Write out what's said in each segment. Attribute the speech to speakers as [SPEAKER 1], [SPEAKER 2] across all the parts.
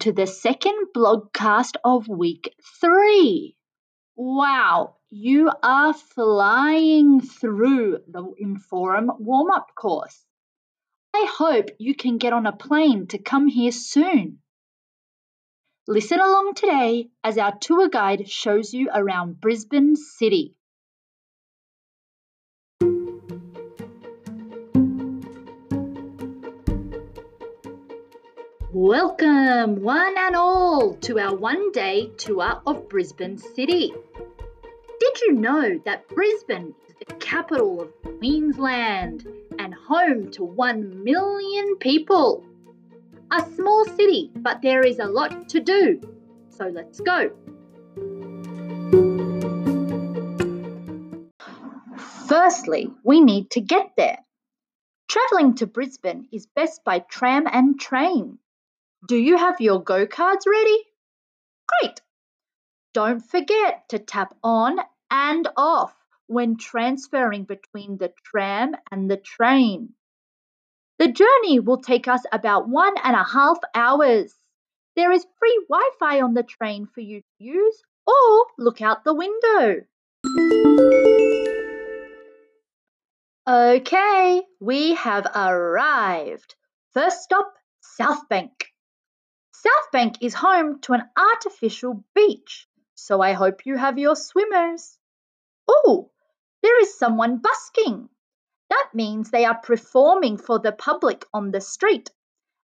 [SPEAKER 1] to the second blogcast of week three. Wow, you are flying through the Inforum warm up course. I hope you can get on a plane to come here soon. Listen along today as our tour guide shows you around Brisbane City. Welcome, one and all, to our one day tour of Brisbane City. Did you know that Brisbane is the capital of Queensland and home to 1 million people? A small city, but there is a lot to do. So let's go. Firstly, we need to get there. Travelling to Brisbane is best by tram and train. Do you have your go cards ready? Great! Don't forget to tap on and off when transferring between the tram and the train. The journey will take us about one and a half hours. There is free Wi Fi on the train for you to use or look out the window. Okay, we have arrived. First stop, South Bank. South Bank is home to an artificial beach, so I hope you have your swimmers. Oh, there is someone busking. That means they are performing for the public on the street,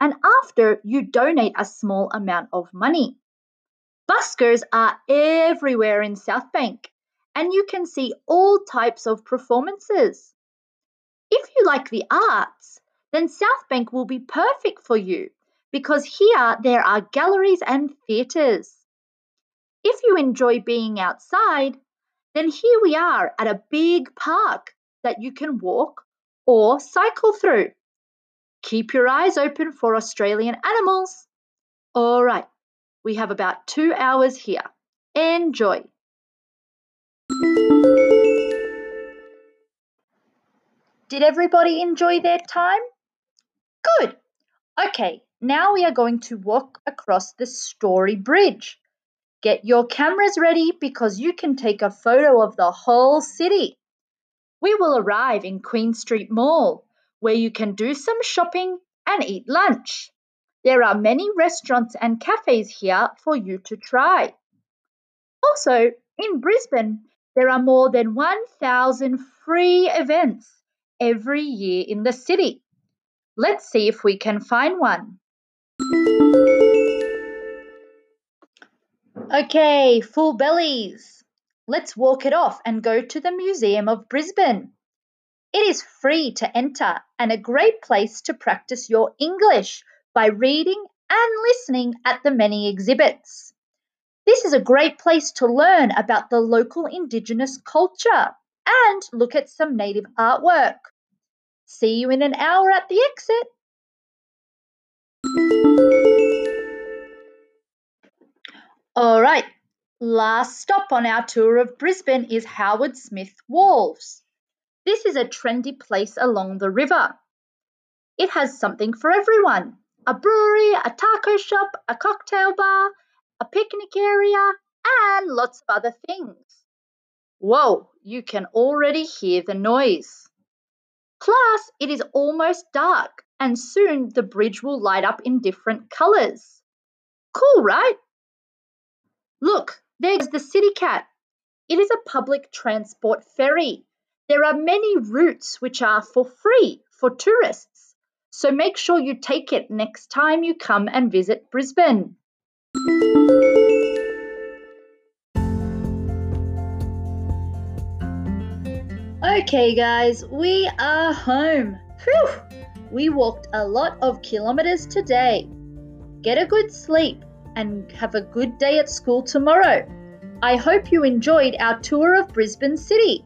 [SPEAKER 1] and after you donate a small amount of money. Buskers are everywhere in South Bank, and you can see all types of performances. If you like the arts, then South Bank will be perfect for you because here there are galleries and theatres. If you enjoy being outside, then here we are at a big park that you can walk or cycle through. Keep your eyes open for Australian animals. All right, we have about two hours here. Enjoy. Did everybody enjoy their time? Good. Okay, now we are going to walk across the Story Bridge. Get your cameras ready because you can take a photo of the whole city. We will arrive in Queen Street Mall, where you can do some shopping and eat lunch. There are many restaurants and cafes here for you to try. Also, in Brisbane, there are more than 1,000 free events every year in the city. Let's see if we can find one. Okay, full bellies. Let's walk it off and go to the Museum of Brisbane. It is free to enter and a great place to practice your English by reading and listening at the many exhibits. This is a great place to learn about the local Indigenous culture and look at some native artwork. See you in an hour at the exit. All right, last stop on our tour of Brisbane is Howard Smith Wharves. This is a trendy place along the river. It has something for everyone a brewery, a taco shop, a cocktail bar, a picnic area, and lots of other things. Whoa, you can already hear the noise. Plus, it is almost dark, and soon the bridge will light up in different colours. Cool, right? Look, there's the City Cat. It is a public transport ferry. There are many routes which are for free for tourists, so make sure you take it next time you come and visit Brisbane. Okay, guys, we are home. Phew! We walked a lot of kilometres today. Get a good sleep and have a good day at school tomorrow. I hope you enjoyed our tour of Brisbane City.